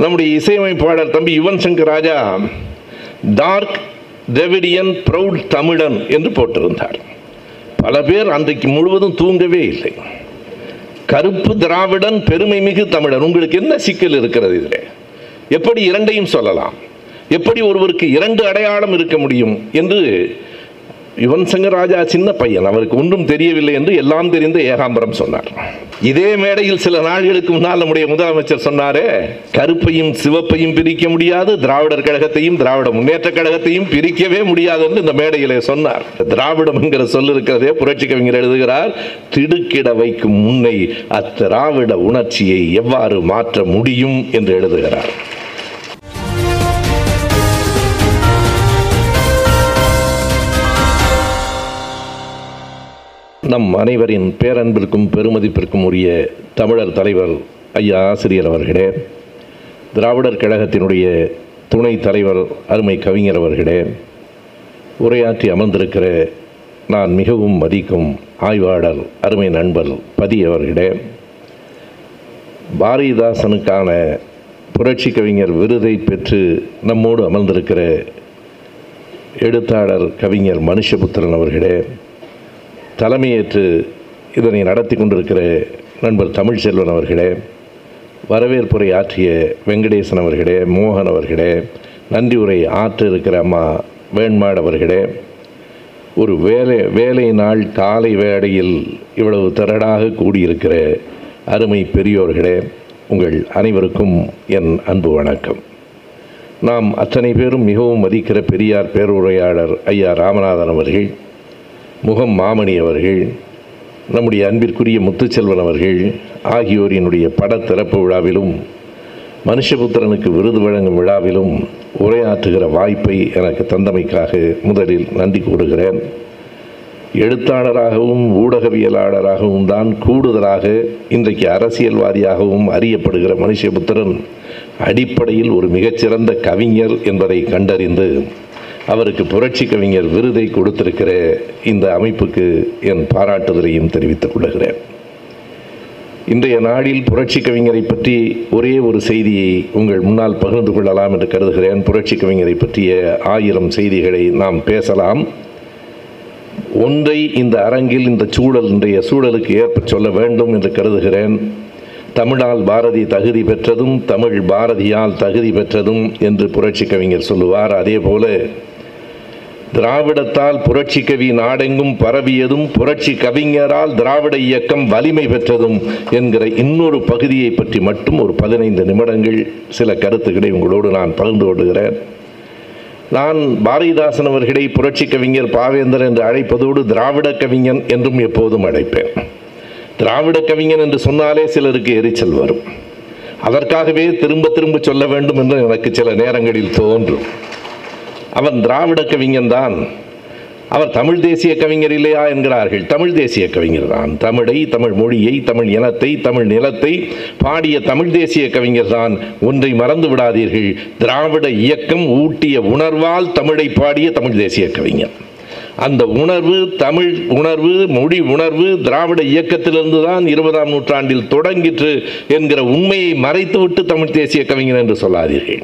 நம்முடைய இசையமைப்பாளர் தம்பி Yuvan Shankar Raja dark Dravidian proud தமிழன் என்று போட்டிருந்தார். பல பேர் அன்றைக்கு முழுவதும் தூங்கவே இல்லை. கருப்பு திராவிடன் பெருமை மிகு தமிழன் உங்களுக்கு என்ன சிக்கல் இருக்கிறது இதில்? எப்படி இரண்டையும் சொல்லலாம்? எப்படி ஒருவருக்கு இரண்டு அடையாளம் இருக்க முடியும் என்று யுவன் சங்கர் ராஜா சின்ன பையன். அவருக்கு ஒன்றும் தெரியவில்லை என்று எல்லாம் தெரிந்த ஏகாம்பரம் சொன்னார். இதே மேடையில் சில நாள்களுக்கு முன்னால் நம்முடைய முதலமைச்சர் சொன்னாரே கருப்பையும் சிவப்பையும் பிரிக்க முடியாது திராவிடர் கழகத்தையும் திராவிட முன்னேற்ற கழகத்தையும் பிரிக்கவே முடியாது என்று இந்த மேடையிலே சொன்னார். திராவிடம் என்கிற சொல் இருக்கிறதே புரட்சி கவிஞர் எழுதுகிறார் திடுக்கிட வைக்கும் முன்னை அத்திராவிட உணர்ச்சியை எவ்வாறு மாற்ற முடியும்? என்று எழுதுகிறார். நம் அனைவரின் பேரன்பிற்கும் பெருமதிப்பிற்கும் உரிய தமிழர் தலைவர் ஐயா ஆசிரியர் அவர்களே திராவிடர் கழகத்தினுடைய துணை தலைவர் அருமை கவிஞர் அவர்களே உரையாற்றி அமர்ந்திருக்கிற நான் மிகவும் மதிக்கும் ஆய்வாளர் அருமை நண்பர் பதி அவர்களே பாரதிதாசனுக்கான புரட்சி கவிஞர் விருதை பெற்று நம்மோடு அமர்ந்திருக்கிற எழுத்தாளர் கவிஞர் மனுஷபுத்திரன் அவர்களே தலைமையேற்று இதனை நடத்தி கொண்டிருக்கிற நண்பர் தமிழ்ச்செல்வன் அவர்களே வரவேற்புரை ஆற்றிய வெங்கடேசன் அவர்களே மோகன் அவர்களே நன்றி உரை ஆற்ற இருக்கிற அம்மா வேண்மாடு அவர்களே ஒரு வேலை வேலை நாள் காலை வேளையில் இவ்வளவு திரடாக கூடியிருக்கிற அருமை பெரியோர்களே உங்கள் அனைவருக்கும் என் அன்பு வணக்கம். நாம் அத்தனை பேரும் மிகவும் மதிக்கிற பெரியார் பேருரையாளர் ஐயா ராமநாதன் அவர்கள் முகம் மாமணி அவர்கள் நம்முடைய அன்பிற்குரிய முத்துச்செல்வன் அவர்கள் ஆகியோரினுடைய பட திறப்பு விழாவிலும் மனுஷபுத்திரனுக்கு விருது வழங்கும் விழாவிலும் உரையாற்றுகிற வாய்ப்பை எனக்கு தந்தமைக்காக முதலில் நன்றி கூறுகிறேன். எழுத்தாளராகவும் ஊடகவியலாளராகவும் தான் கூடுதலாக இன்றைக்கு அரசியல்வாதியாகவும் அறியப்படுகிற மனுஷபுத்திரன் அடிப்படையில் ஒரு மிகச்சிறந்த கவிஞர் என்பதை கண்டறிந்து அவருக்கு புரட்சி கவிஞர் விருதை கொடுத்திருக்கிற இந்த அமைப்புக்கு என் பாராட்டுதலையும் தெரிவித்துக் கொள்கிறேன். இன்றைய நாளில் புரட்சி கவிஞரை பற்றி ஒரே ஒரு செய்தியை உங்கள் முன்னால் பகிர்ந்து கொள்ளலாம் என்று கருதுகிறேன். புரட்சி கவிஞரை பற்றிய ஆயிரம் செய்திகளை நாம் பேசலாம். ஒன்றை இந்த அரங்கில் இந்த சூழல் இன்றைய சூழலுக்கு ஏற்ப சொல்ல வேண்டும் என்று கருதுகிறேன். தமிழால் பாரதி தகுதி பெற்றதும் தமிழ் பாரதியால் தகுதி பெற்றதும் என்று புரட்சி கவிஞர் சொல்லுவார். அதே போல திராவிடத்தால் புரட்சி கவி நாடெங்கும் பரவியதும் புரட்சி கவிஞரால் திராவிட இயக்கம் வலிமை பெற்றதும் என்கிற இன்னொரு பகுதியை பற்றி மட்டும் ஒரு பதினைந்து நிமிடங்கள் சில கருத்துக்களை உங்களோடு நான் பகிர்ந்து கொள்கிறேன். நான் பாரதிதாசன் அவர்களை புரட்சி கவிஞர் பாவேந்தர் என்று அழைப்பதோடு திராவிட கவிஞன் என்றும் எப்போதும் அழைப்பேன். திராவிட கவிஞன் என்று சொன்னாலே சிலருக்கு எரிச்சல் வரும். அதற்காகவே திரும்ப திரும்ப சொல்ல வேண்டும் என்று எனக்கு சில நேரங்களில் தோன்றும். அவன் திராவிட கவிஞன்தான் அவர் தமிழ் தேசிய கவிஞர் இல்லையா என்கிறார்கள். தமிழ் தேசிய கவிஞர் தான். தமிழை தமிழ் மொழியை தமிழ் இனத்தை தமிழ் நிலத்தை பாடிய தமிழ் தேசிய கவிஞர் தான். ஒன்றை மறந்து விடாதீர்கள். திராவிட இயக்கம் ஊட்டிய உணர்வால் தமிழை பாடிய தமிழ் தேசிய கவிஞர். அந்த உணர்வு தமிழ் உணர்வு மொழி உணர்வு திராவிட இயக்கத்திலிருந்து தான் இருபதாம் நூற்றாண்டில் தொடங்கிற்று என்கிற உண்மையை மறைத்துவிட்டு தமிழ் தேசிய கவிஞர் என்று சொல்லாதீர்கள்.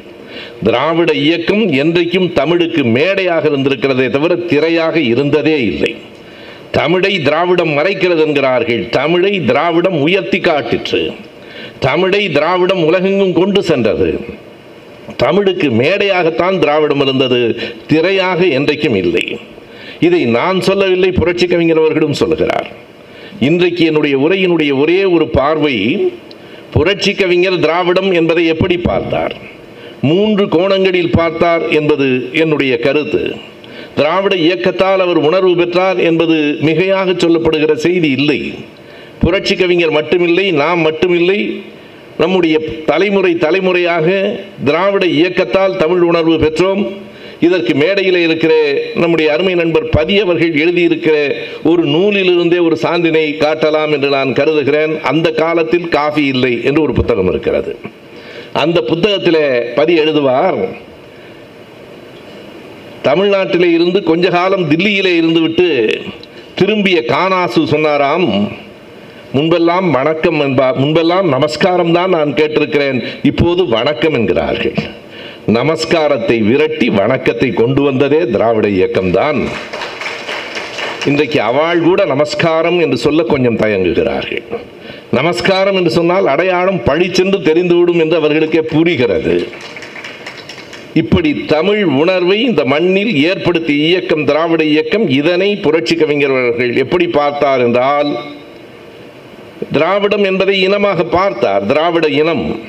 திராவிட இயக்கம் என்றைக்கும் தமிழுக்கு மேடையாக இருந்திருக்கிறதே தவிர திரையாக இருந்ததே இல்லை. தமிழை திராவிடம் மறைக்கிறது என்கிறார்கள். தமிழை திராவிடம் உயர்த்தி காட்டிற்று. தமிழை திராவிடம் உலகெங்கும் கொண்டு சென்றது. தமிழுக்கு மேடையாகத்தான் திராவிடம் இருந்தது. திரையாக என்றைக்கும் இல்லை. இதை நான் சொல்லவில்லை புரட்சி கவிஞர் அவர்களும் சொல்லுகிறார். இன்றைக்கு என்னுடைய உரையினுடைய ஒரே ஒரு பார்வை புரட்சி கவிஞர் திராவிடம் என்பதை எப்படி பார்த்தார்? மூன்று கோணங்களில் பார்த்தார் என்பது என்னுடைய கருத்து. திராவிட இயக்கத்தால் அவர் உணர்வு பெற்றார் என்பது மிகையாக சொல்லப்படுகிற செய்தி இல்லை. புரட்சி கவிஞர் மட்டுமில்லை நாம் மட்டுமில்லை. நம்முடைய தலைமுறை தலைமுறையாக திராவிட இயக்கத்தால் தமிழ் உணர்வு பெற்றோம். இதற்கு மேடையில் இருக்கிற நம்முடைய அருமை நண்பர் பதி அவர்கள் எழுதியிருக்கிற ஒரு நூலிலிருந்தே ஒரு சான்றினை காட்டலாம் என்று நான் கருதுகிறேன். அந்த காலத்தில் காஃபி இல்லை என்று ஒரு புத்தகம் இருக்கிறது. அந்த புத்தகத்தில் பதி எழுதுவார் தமிழ்நாட்டிலே இருந்து கொஞ்ச காலம் தில்லியிலே இருந்துவிட்டு திரும்பிய கானாசு சொன்னாராம் முன்பெல்லாம் வணக்கம் என்பார் முன்பெல்லாம் நமஸ்காரம் தான் நான் கேட்டிருக்கிறேன் இப்போது வணக்கம் என்கிறார்கள். நமஸ்காரத்தை விரட்டி வணக்கத்தை கொண்டு வந்ததே திராவிட இயக்கம்தான் இன்றைக்கு அவள் கூட நமஸ்காரம் என்று சொல்ல கொஞ்சம் தயங்குகிறார்கள். நமஸ்காரம் என்று சொன்னால் அடையாளம் பழிச்சென்று தெரிந்துவிடும் என்று அவர்களுக்கே புரிகிறது. இப்படி தமிழ் உணர்வை இந்த மண்ணில் ஏற்படுத்திய இயக்கம் திராவிட இயக்கம் இதனை புரட்சி கவிஞர்கள் எப்படி பார்த்தார் என்றால் திராவிடம் என்பதை இனமாக பார்த்தார் திராவிட இனம்.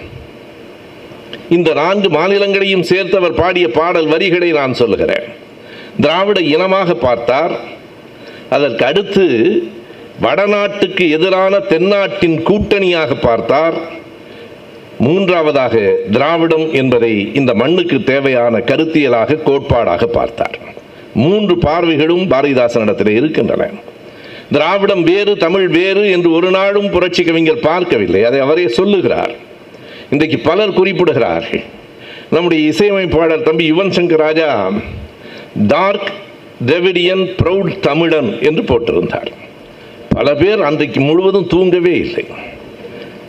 இந்த நான்கு மாநிலங்களையும் சேர்த்து அவர் பாடிய பாடல் வரிகளை நான் சொல்லுகிறேன். திராவிட இனமாக பார்த்தார். அதற்கு அடுத்து வடநாட்டுக்கு எதிரான தென்னாட்டின் கூட்டணியாக பார்த்தார். மூன்றாவதாக திராவிடம் என்பதை இந்த மண்ணுக்கு தேவையான கருத்தியலாக கோட்பாடாக பார்த்தார். மூன்று பார்வைகளும் பாரதிதாசனிடத்தில் இருக்கின்றன. திராவிடம் வேறு தமிழ் வேறு என்று ஒரு நாளும் புரட்சி கவிஞர் பார்க்கவில்லை. அதை அவரே சொல்லுகிறார். இன்றைக்கு பலர் குறிப்பிடுகிறார்கள். நம்முடைய இசையமைப்பாளர் தம்பி Yuvan Shankar Raja dark Dravidian proud தமிழன் என்று போட்டிருந்தார். பல பேர் அன்றைக்கு முழுவதும் தூங்கவே இல்லை.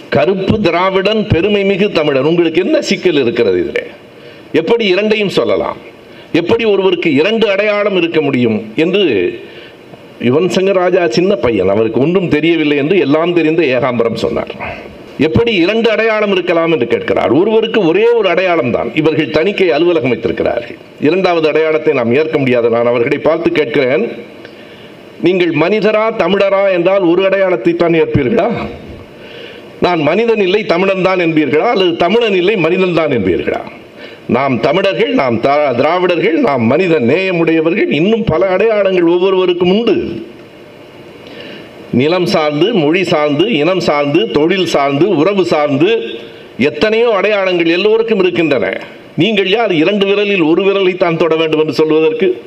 கருப்பு திராவிடன் பெருமை மிகு தமிழன் உங்களுக்கு என்ன சிக்கல் இருக்கிறது இதில்? எப்படி இரண்டையும் சொல்லலாம்? எப்படி ஒருவருக்கு இரண்டு அடையாளம் இருக்க முடியும் என்று யுவன் சங்கர் ராஜா சின்ன பையன் அவருக்கு ஒன்றும் தெரியவில்லை என்று எல்லாம் தெரிந்த ஏகாம்பரம் சொன்னார். எப்படி இரண்டு அடையாளம் இருக்கலாம் என்று கேட்கிறார். ஒருவருக்கு ஒரே ஒரு அடையாளம் தான். இவர்கள் தணிக்கை அலுவலகம் வைத்திருக்கிறார்கள். இரண்டாவது அடையாளத்தை நாம் ஏற்க முடியாது. நான் அவர்களை பார்த்து கேட்கிறேன். நீங்கள் மனிதரா தமிழரா என்றால் ஒரு அடையாளத்தை தான் ஏற்பீர்களா? நான் மனிதன் இல்லை தமிழன் தான் என்பீர்களா? அல்லது தமிழன் இல்லை மனிதன் தான் என்பீர்களா? நாம் தமிழர்கள் நாம் தா- திராவிடர்கள் நாம் மனித நேயமுடையவர்கள் இன்னும் பல அடையாளங்கள் ஒவ்வொருவருக்கும் உண்டு. நிலம் சார்ந்து மொழி சார்ந்து இனம் சார்ந்து தொழில் சார்ந்து உறவு சார்ந்து எத்தனையோ அடையாளங்கள் எல்லோருக்கும் இருக்கின்றன. நீங்கள் யார்? இரண்டு விரலில் ஒரு விரலை தான் தொட வேண்டும் என்று சொல்வதற்கு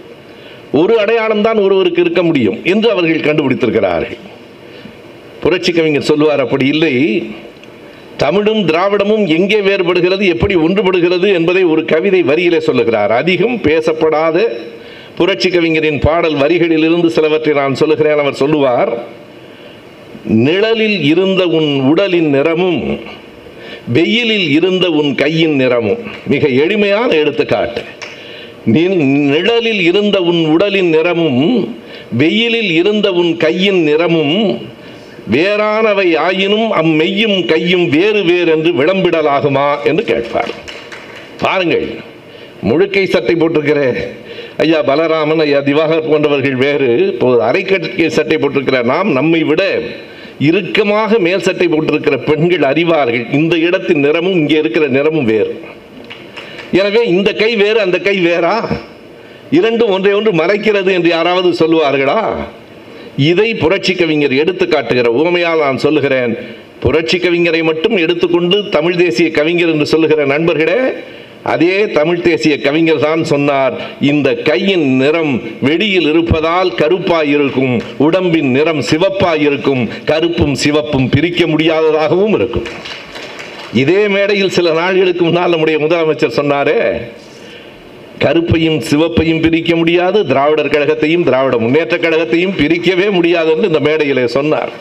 ஒரு அடையாளம் தான் ஒருவருக்கு இருக்க முடியும் என்று அவர்கள் கண்டுபிடித்திருக்கிறார்கள். புரட்சி கவிஞர் சொல்லுவார் அப்படி இல்லை. தமிழும் திராவிடமும் எங்கே வேறுபடுகிறது எப்படி ஒன்றுபடுகிறது என்பதை ஒரு கவிதை வரியிலே சொல்லுகிறார். அதிகம் பேசப்படாத புரட்சி கவிஞரின் பாடல் வரிகளிலிருந்து சிலவற்றை நான் சொல்லுகிறேன். அவர் சொல்லுவார் நிழலில் இருந்த உன் உடலின் நிறமும் வெயிலில் இருந்த உன் கையின் நிறமும். மிக எளிமையான எடுத்துக்காட்டு. நிழலில் இருந்த உன் உடலின் நிறமும் வெயிலில் இருந்த உன் கையின் நிறமும் வேறானவை ஆயினும் அம்மெய்யும் கையும் வேறு வேறு என்று விளம்பிடலாகுமா என்று கேட்பார். பாருங்கள் முழுக்கை சட்டை போட்டிருக்கிற ஐயா பலராமன் ஐயா திவாகர் போன்றவர்கள் வேறு இப்போ அரைக்கட்டை சட்டை போட்டிருக்கிற நாம் நம்மை விட இறுக்கமாக மேல் சட்டை போட்டிருக்கிற பெண்கள் அறிவார்கள். இந்த இடத்தின் நிறமும் இங்கே இருக்கிற நிறமும் வேறு. எனவே இந்த கை வேறு அந்த கை வேறா? இரண்டும் ஒன்றை ஒன்று மறைக்கிறது என்று யாராவது சொல்லுவார்களா? இதை புரட்சி கவிஞர் எடுத்து காட்டுகிற உவமையால் நான் சொல்லுகிறேன் புரட்சி கவிஞரை மட்டும் எடுத்துக்கொண்டு தமிழ் தேசிய கவிஞர் என்று சொல்லுகிற நண்பர்களே அதே தமிழ் தேசிய கவிஞர் தான் சொன்னார் இந்த கையின் நிறம் வெளியில் இருப்பதால் கருப்பாய் இருக்கும் உடம்பின் நிறம் சிவப்பாய் இருக்கும் கருப்பும் சிவப்பும் பிரிக்க முடியாததாகவும் இருக்கும். இதே மேடையில் சில நாள்களுக்கு முன்னால் நம்முடைய முதலமைச்சர் சொன்னாரே கருப்பையும் சிவப்பையும் பிரிக்க முடியாது திராவிடர் கழகத்தையும் திராவிட முன்னேற்ற கழகத்தையும் பிரிக்கவே முடியாது என்று இந்த மேடையிலே சொன்னார்.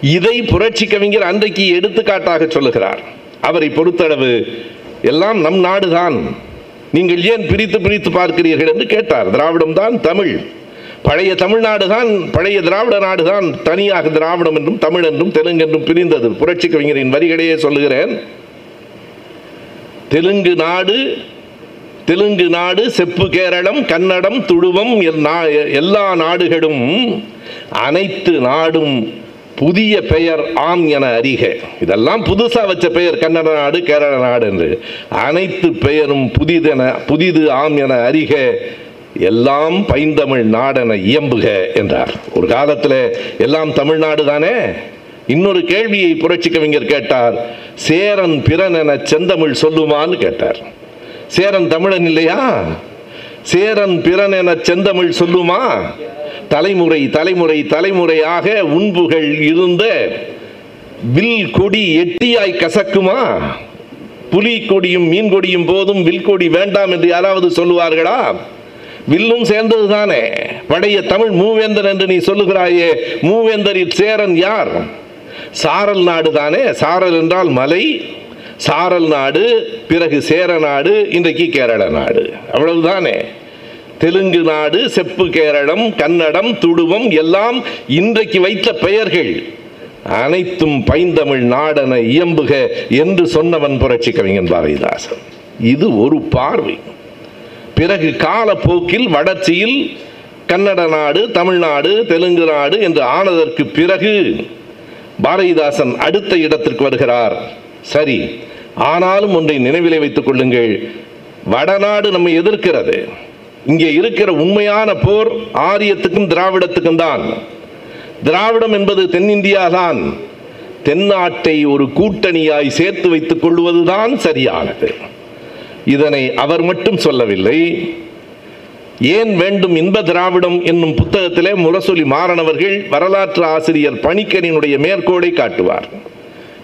இதை புரட்சி கவிஞர் அன்றைக்கு எடுத்துக்காட்டாக சொல்லுகிறார். அவரை பொறுத்தளவு எல்லாம் நம் நாடுதான். நீங்கள் ஏன் பிரித்து பிரித்து பார்க்கிறீர்கள் என்று கேட்டார். திராவிடம் தான் தமிழ். பழைய தமிழ்நாடு தான் பழைய திராவிட நாடு தான் தனியாக திராவிடம் என்றும் தமிழ் என்றும் தெலுங்கு என்றும் பிரிந்தது. புரட்சி கவிஞரின் வரிகளையே சொல்லுகிறேன். தெலுங்கு நாடு தெலுங்கு நாடு செப்பு கேரளம் கன்னடம் துழுவம் நா- எல்லா நாடுகளும் அனைத்து நாடும் புதிய பெயர் ஆம் என அறிக. இதெல்லாம் புதுசாக வச்ச பெயர் கன்னட நாடு கேரள நாடு என்று. அனைத்து பெயரும் புதிதென புதிது ஆம் என அறிக. எல்லாம் பைந்தமிழ் நாடென இயம்புக என்றார். ஒரு காலத்தில் எல்லாம் தமிழ்நாடு தானே? இன்னொரு கேள்வியை புரட்சி கவிஞர் கேட்டார். சேரன் பிறன் என செந்தமிழ் சொல்லுமான்னு கேட்டார். சேரன் தமிழன் இல்லையா? சேரன் பிறன் என செந்தமிழ் சொல்லுமா? தலைமுறை தலைமுறை தலைமுறையாக உண்புகள் இருந்த வில் கொடி எட்டியாய் கசக்குமா? புலி கொடியும் மீன் கொடியும் போதும் வில் கொடி வேண்டாம் என்று யாராவது சொல்லுவார்களா? வில்லும் சேர்ந்தது தானே பழைய தமிழ் மூவேந்தர் என்று நீ சொல்லுகிறாயே மூவேந்தரில் சேரன் யார்? சாரல் நாடு தானே? சாரல் என்றால் மலை. சாரல் நாடு பிறகு சேர நாடு இன்றைக்கு கேரள நாடு. அவ்வளவுதானே? தெலுங்கு நாடு செப்பு கேரளம் கன்னடம் துடுவம் எல்லாம் இன்றைக்கு வைத்த பெயர்கள். அனைத்தும் பைந்தமிழ் நாடன இயம்புக என்று சொன்னவன் புரட்சி கவிஞன் பாரதிதாசன். இது ஒரு பார்வை. பிறகு காலப்போக்கில் வளர்ச்சியில் கன்னட நாடு தமிழ்நாடு தெலுங்கு நாடு என்று ஆனதற்கு பிறகு பாரதிதாசன் அடுத்த இடத்திற்கு வருகிறார். சரி ஆனாலும் ஒன்றை நினைவிலே வைத்துக் கொள்ளுங்கள். வடநாடு நம்மை எதிர்க்கிறது. இங்கே இருக்கிற உண்மையான போர் ஆரியத்துக்கும் திராவிடத்துக்கும் தான். திராவிடம் என்பது தென்னிந்தியா தான். தென்னாட்டை ஒரு கூட்டணியாய் சேர்த்து வைத்துக் கொள்வதுதான் சரியானது. இதனை அவர் மட்டும் சொல்லவில்லை. ஏன் வேண்டும் இன்ப திராவிடம் என்னும் புத்தகத்திலே முரசொலி மாறனவர்கள் வரலாற்று ஆசிரியர் பணிக்கரினுடைய மேற்கோளை காட்டுவார்.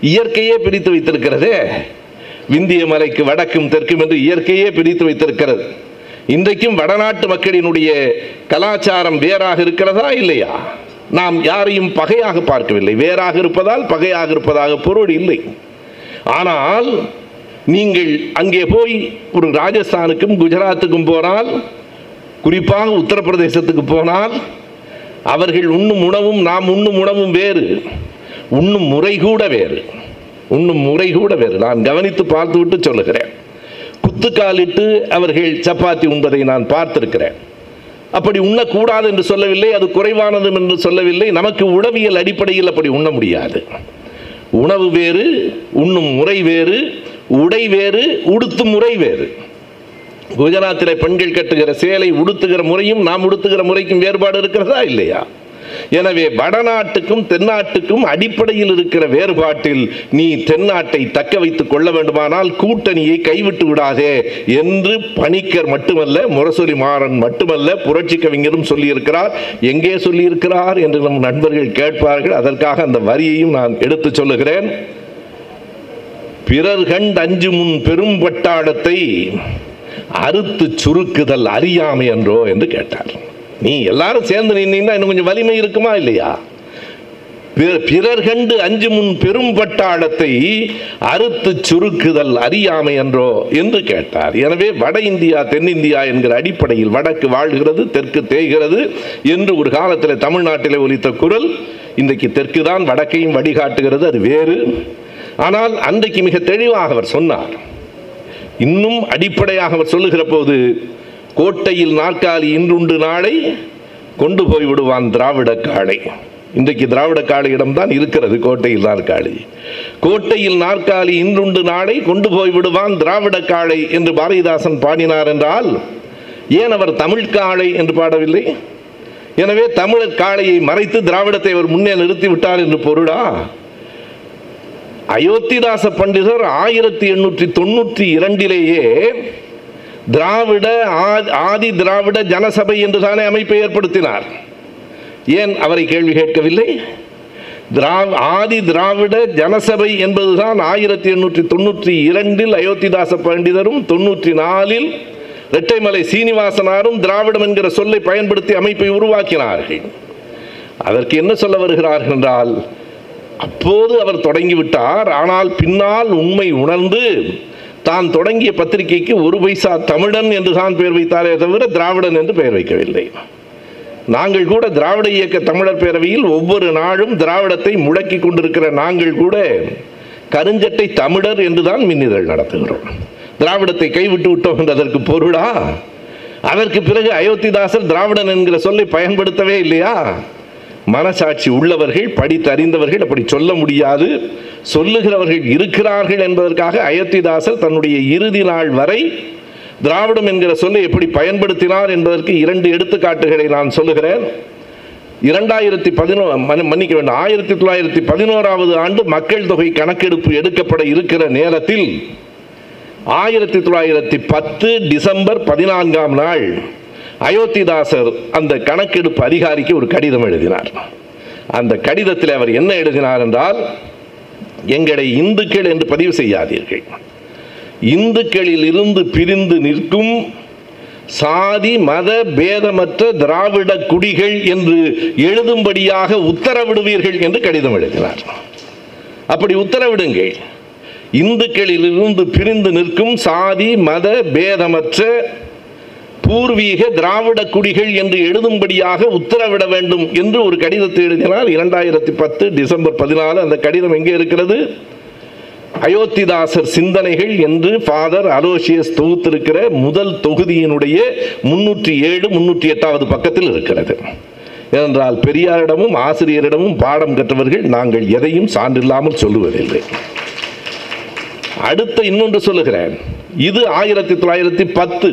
இயற்கையே பிரித்து வைத்திருக்கிறதே. விந்திய மலைக்கு வடக்கும் தெற்கும் என்று இயற்கையே பிரித்து வைத்திருக்கிறது. இன்றைக்கும் வடநாட்டு மக்களினுடைய கலாச்சாரம் வேறாக இருக்கிறதா இல்லையா? நாம் யாரையும் பகையாக பார்க்கவில்லை. வேறாக இருப்பதால் பகையாக இருப்பதாக பொருள் இல்லை. ஆனால் நீங்கள் அங்கே போய் ஒரு ராஜஸ்தானுக்கும் குஜராத்துக்கும் போனால் குறிப்பாக உத்தரப்பிரதேசத்துக்கு போனால் அவர்கள் உண்ணும் உணவும் நாம் உண்ணும் உணவும் வேறு. உண்ணும் முறை கூட வேறு. உண்ணும் முறை கூட வேறு. நான் கவனித்து பார்த்துவிட்டு சொல்லுகிறேன். குத்துக்காலிட்டு அவர்கள் சப்பாத்தி உண்பதை நான் பார்த்திருக்கிறேன். அப்படி உண்ணக்கூடாது என்று சொல்லவில்லை அது குறைவானது என்று சொல்லவில்லை. நமக்கு உளவியல் அடிப்படையில் அப்படி உண்ண முடியாது. உணவு வேறு உண்ணும் முறை வேறு உடை வேறு உடுத்தும் முறை வேறு. குஜராத்தில் பெண்கள் கட்டுகிற சேலை உடுத்துகிற முறையும் நாம் உடுத்துகிற முறைக்கும் வேறுபாடு இருக்கிறதா இல்லையா? எனவே வடநாட்டுக்கும் தென்னாட்டுக்கும் அடிப்படையில் இருக்கிற வேறுபாட்டில் நீ தென்னாட்டை தக்க வைத்துக் கொள்ள வேண்டுமானால் கூட்டணியை கைவிட்டு விடாதே என்று பணிக்கர் மட்டுமல்ல முரசொலி மாறன் மட்டுமல்ல புரட்சி கவிஞரும் சொல்லியிருக்கிறார். எங்கே சொல்லியிருக்கிறார் என்று நம் நண்பர்கள் கேட்பார்கள். அதற்காக அந்த வரியையும் நான் எடுத்து சொல்லுகிறேன். பிறர் கண்டு அஞ்சு முன் பெரும் பட்டாளத்தை அறுத்து சுருக்குதல் அறியாமை என்றோ என்று கேட்டார். நீ எல்லாரும் சேர்ந்து நின்னீங்கன்னா இன்னும் கொஞ்சம் வலிமை இருக்குமா இல்லையா? பிற- பிறர் கண்டு அஞ்சு முன் பெரும் பட்டாளத்தை அறுத்து சுருக்குதல் அறியாமை என்றோ என்று கேட்டார். எனவே வட இந்தியா தென்னிந்தியா என்கிற அடிப்படையில் வடக்கு வாழ்கிறது தெற்கு தேய்கிறது என்று ஒரு காலத்தில் தமிழ்நாட்டிலே ஒலித்த குரல் இன்றைக்கு தெற்கு தான் வடக்கையும் வழிகாட்டுகிறது அது வேறு. ஆனால் அன்றைக்கு மிக தெளிவாக அவர் சொன்னார். இன்னும் அடிப்படையாக அவர் சொல்லுகிற போது கோட்டையில் நாற்காலி இன்றுண்டு நாளை கொண்டு போய் விடுவான் திராவிட காளை. இன்றைக்கு திராவிட காளியிடம் தான் இருக்கிறது கோட்டையில் நாற்காலி. கோட்டையில் நாற்காலி இன்றுண்டு நாளை கொண்டு போய் விடுவான் திராவிட காளை என்று பாரதிதாசன் பாடினார் என்றால் ஏன் அவர் தமிழ் காளை என்று பாடவில்லை? எனவே தமிழர் காளையை மறைத்து திராவிடத்தை அவர் முன்னே நிறுத்தி விட்டார் என்று பொருளா? அயோத்திதாச பண்டிதர் ஆயிரத்தி எண்ணூற்றி தொண்ணூற்றி இரண்டிலேயே திராவிட ஆ- ஆதி திராவிட ஜனசபை என்று தானே அமைப்பை ஏற்படுத்தினார். ஏன் அவரை கேள்வி கேட்கவில்லை? திரா ஆதி திராவிட ஜனசபை என்பதுதான் ஆயிரத்தி எண்ணூற்றி தொண்ணூற்றி இரண்டில் அயோத்திதாச பண்டிதரும் தொண்ணூற்றி நாலில் இரட்டைமலை சீனிவாசனாரும் திராவிடம் என்கிற சொல்லை பயன்படுத்தி அமைப்பை உருவாக்கினார்கள். அதற்கு என்ன சொல்ல வருகிறார்கள் என்றால் அப்போது அவர் தொடங்கிவிட்டார். ஆனால் பின்னால் உண்மை உணர்ந்து தான் தொடங்கிய பத்திரிகைக்கு ஒரு பைசா தமிழன் என்று தான் பெயர் வைத்தாரே தவிர திராவிடன் என்று பெயர் வைக்கவில்லை. நாங்கள் கூட திராவிட இயக்க தமிழர் பேரவையில் ஒவ்வொரு நாளும் திராவிடத்தை முடக்கி கொண்டிருக்கிற நாங்கள் கூட கருஞ்சட்டை தமிழர் என்றுதான் மின்னிதழ் நடத்துகிறோம். திராவிடத்தை கைவிட்டு விட்டோம் என்றதற்கு பொருளா? அதற்கு பிறகு அயோத்திதாசர் திராவிடன் என்கிற சொல்லை பயன்படுத்தவே இல்லையா? மனசாட்சி உள்ளவர்கள் படித்தறிந்தவர்கள் அப்படி சொல்ல முடியாது. சொல்லுகிறவர்கள் இருக்கிறார்கள் என்பதற்காக அயத்திதாசர் தன்னுடைய இறுதி நாள் வரை திராவிடம் என்கிற சொல்லை எப்படி பயன்படுத்தினார் என்பதற்கு இரண்டு எடுத்துக்காட்டுகளை நான் சொல்லுகிறேன். இரண்டாயிரத்தி பதினோ மன்னிக்க வேண்டும். ஆயிரத்தி தொள்ளாயிரத்தி பதினோராவது ஆண்டு மக்கள் தொகை கணக்கெடுப்பு எடுக்கப்பட இருக்கிற நேரத்தில் ஆயிரத்தி தொள்ளாயிரத்தி பத்து டிசம்பர் பதினான்காம் நாள் அயோத்திதாசர் அந்த கணக்கெடுப்பு அதிகாரிக்கு ஒரு கடிதம் எழுதினார். அந்த கடிதத்தில் அவர் என்ன எழுதினார் என்றால் எங்களை இந்துக்கள் என்று பதிவு செய்யாதீர்கள். இந்துக்களில் இருந்து பிரிந்து நிற்கும் சாதி மத பேதமற்ற திராவிட குடிகள் என்று எழுதும்படியாக உத்தரவிடுவீர்கள் என்று கடிதம் எழுதினார். அப்படி உத்தரவிடுங்கள். இந்துக்களிலிருந்து பிரிந்து நிற்கும் சாதி மத பேதமற்ற பூர்வீக திராவிட குடிகள் என்று எழுதும்படியாக உத்தரவிட வேண்டும் என்று ஒரு கடிதத்தை எழுதினார் இரண்டாயிரத்தி பத்து டிசம்பர் பதினாலு அந்த கடிதம் எங்கே இருக்கிறது? அயோத்திதாசர் சிந்தனைகள் என்று ஃபாதர் அலோசியஸ் தொகுத்திருக்கிற முதல் தொகுதியினுடைய முன்னூற்றி ஏழு முன்னூற்றி எட்டாவது பக்கத்தில் இருக்கிறது. ஏனென்றால் பெரியாரிடமும் ஆசிரியரிடமும் பாடம் கற்றவர்கள் நாங்கள் எதையும் சான்றில்லாமல் சொல்லுவதில்லை. அடுத்த இன்னொன்று சொல்லுகிறேன். இது ஆயிரத்தி தொள்ளாயிரத்தி பத்து.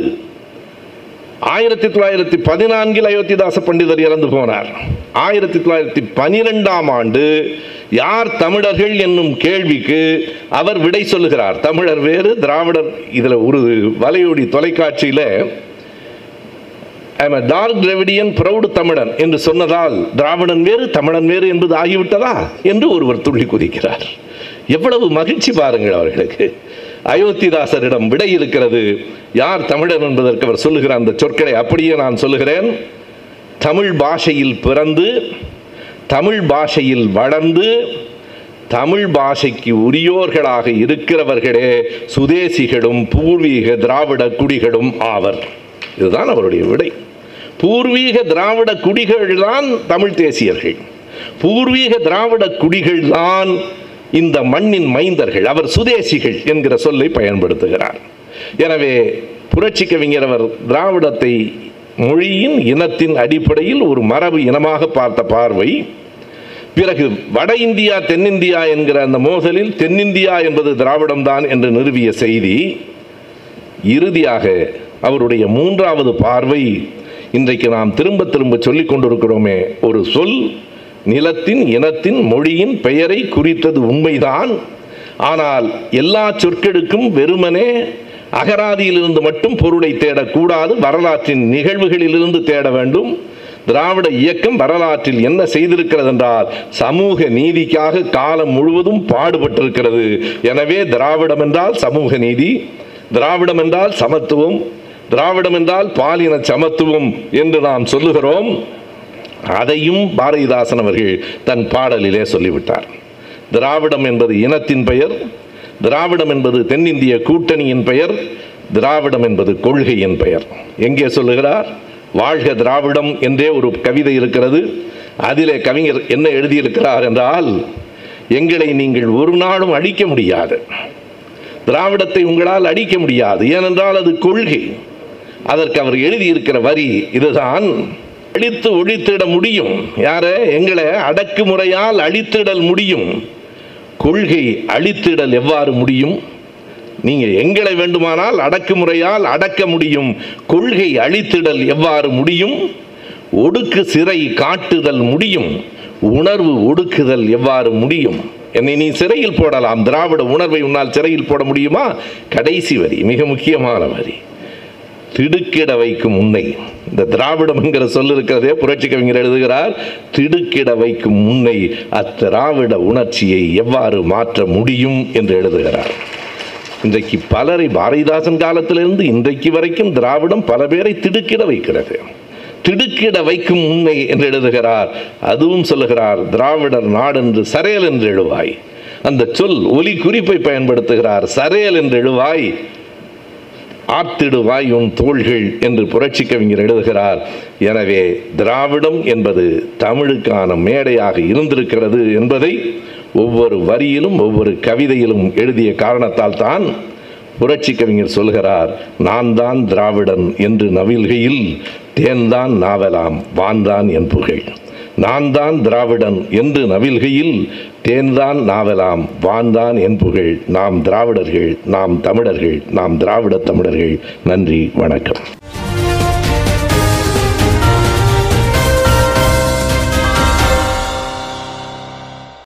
ஆயிரத்தி தொள்ளாயிரத்தி பதினான்கில் அயோத்திதாச பண்டிதர் இறந்து போனார். ஆயிரத்தி தொள்ளாயிரத்தி பனிரெண்டாம் ஆண்டு யார் தமிழர்கள் என்னும் கேள்விக்கு அவர் விடை சொல்லுகிறார். தமிழர் வேறு திராவிடர் இதில் ஒரு வலையொடி தொலைக்காட்சியில் ஐம் டார்க் திராவிடியன் ப்ரௌடு தமிழன் என்று சொன்னதால் திராவிடன் வேறு தமிழன் வேறு என்பது ஆகிவிட்டதா? என்று ஒருவர் துள்ளி குதிக்கிறார். எவ்வளவு மகிழ்ச்சி பாருங்கள் அவர்களுக்கு. அயோத்திதாசரிடம் விடை இருக்கிறது. யார் தமிழர் என்பதற்கு அவர் சொல்லுகிற அந்த சொற்களை அப்படியே நான் சொல்லுகிறேன். தமிழ் பாஷையில் பிறந்து தமிழ் பாஷையில் வளர்ந்து தமிழ் பாஷைக்கு உரியோர்களாக இருக்கிறவர்களே சுதேசிகளும் பூர்வீக திராவிட குடிகளும் ஆவர். இதுதான் அவருடைய விடை. பூர்வீக திராவிட குடிகள் தான் தமிழ் தேசியர்கள். பூர்வீக திராவிட குடிகள் தான் இந்த மண்ணின் மைந்தர்கள் அவர் சுதேசிகள் என்கிற சொல்லை பயன்படுத்துகிறார். எனவே புரட்சி கவிஞர் அவர் திராவிடத்தை மொழியின் இனத்தின் அடிப்படையில் ஒரு மரபு இனமாக பார்த்த பார்வை பிறகு வட இந்தியா தென்னிந்தியா என்கிற அந்த மோதலில் தென்னிந்தியா என்பது திராவிடம்தான் என்று நிறுவிய செய்தி இறுதியாக அவருடைய மூன்றாவது பார்வை இன்றைக்கு நாம் திரும்ப திரும்ப சொல்லிக் கொண்டிருக்கிறோமே ஒரு சொல் நிலத்தின் இனத்தின் மொழியின் பெயரை குறித்தது உண்மைதான். ஆனால் எல்லா சொற்களுக்கும் வெறுமனே அகராதியிலிருந்து மட்டும் பொருளை தேடக்கூடாது வரலாற்றின் நிகழ்வுகளிலிருந்து தேட வேண்டும். திராவிட இயக்கம் வரலாற்றில் என்ன செய்திருக்கிறது என்றால் சமூக நீதிக்காக காலம் முழுவதும் பாடுபட்டிருக்கிறது. எனவே திராவிடம் என்றால் சமூக நீதி திராவிடம் என்றால் சமத்துவம் திராவிடம் என்றால் பாலின சமத்துவம் என்று நாம் சொல்லுகிறோம். அதையும் பாரதிதாசன் அவர்கள் தன் பாடலிலே சொல்லிவிட்டார். திராவிடம் என்பது இனத்தின் பெயர் திராவிடம் என்பது தென்னிந்திய கூட்டணியின் பெயர் திராவிடம் என்பது கொள்கையின் பெயர். எங்கே சொல்லுகிறார்? வாழ்க திராவிடம் என்றே ஒரு கவிதை இருக்கிறது. அதிலே கவிஞர் என்ன எழுதியிருக்கிறார் என்றால் எங்களை நீங்கள் ஒரு நாளும் அழிக்க முடியாது. திராவிடத்தை உங்களால் அழிக்க முடியாது. ஏனென்றால் அது கொள்கை. அதற்கு அவர் எழுதியிருக்கிற வரி இதுதான். அழித்து ஒழித்திட முடியும். யார? எங்களை அடக்குமுறையால் அழித்திடல் முடியும். கொள்கை அழித்திடல் எவ்வாறு முடியும்? நீங்க எங்களை வேண்டுமானால் அடக்குமுறையால் அடக்க முடியும். கொள்கை அழித்திடல் எவ்வாறு முடியும்? ஒடுக்கு சிறை காட்டுதல் முடியும். உணர்வு ஒடுக்குதல் எவ்வாறு முடியும்? என்னை நீ சிறையில் போடலாம். திராவிட உணர்வை உன்னால் சிறையில் போட முடியுமா? கடைசி வரி மிக முக்கியமான வரி. திடுக்கிட வைக்கும் உன்னை. இந்த திராவிடம் என்கிற சொல் இருக்கிறதே புரட்சி கவிஞர் எழுதுகிறார். திடுக்கிட வைக்கும் உன்னை அத்திராவிட உணர்ச்சியை எவ்வாறு மாற்ற முடியும் என்று எழுதுகிறார். இன்றைக்கு பலரை பாரதிதாசன் காலத்திலிருந்து இன்றைக்கு வரைக்கும் திராவிடம் பல பேரை திடுக்கிட வைக்கிறது. திடுக்கிட வைக்கும் முன்னை என்று எழுதுகிறார். அதுவும் சொல்லுகிறார் திராவிடர் நாடென்று சரையல் என்று எழுவாய். அந்த சொல் ஒலி குறிப்பை பயன்படுத்துகிறார் சரையல் என்று எழுவாய். ஆத்திடுவாய் உன் தோள்கள் என்று புரட்சி கவிஞர் எழுதுகிறார். எனவே திராவிடம் என்பது தமிழுக்கான மேடையாக இருந்திருக்கிறது என்பதை ஒவ்வொரு வரியிலும் ஒவ்வொரு கவிதையிலும் எழுதிய காரணத்தால் தான் புரட்சி கவிஞர் சொல்கிறார் நான் தான் திராவிடன் என்று நவில்கையில் தேன்தான் நாவலாம் வான்தான் என் புகழ். நான் தான் திராவிடன் என்று நவில்கையில் தேன்தான் நாவலாம் வான்தான் என் புகழ். நாம் திராவிடர்கள் நாம் தமிழர்கள் நாம் திராவிட தமிழர்கள். நன்றி வணக்கம்.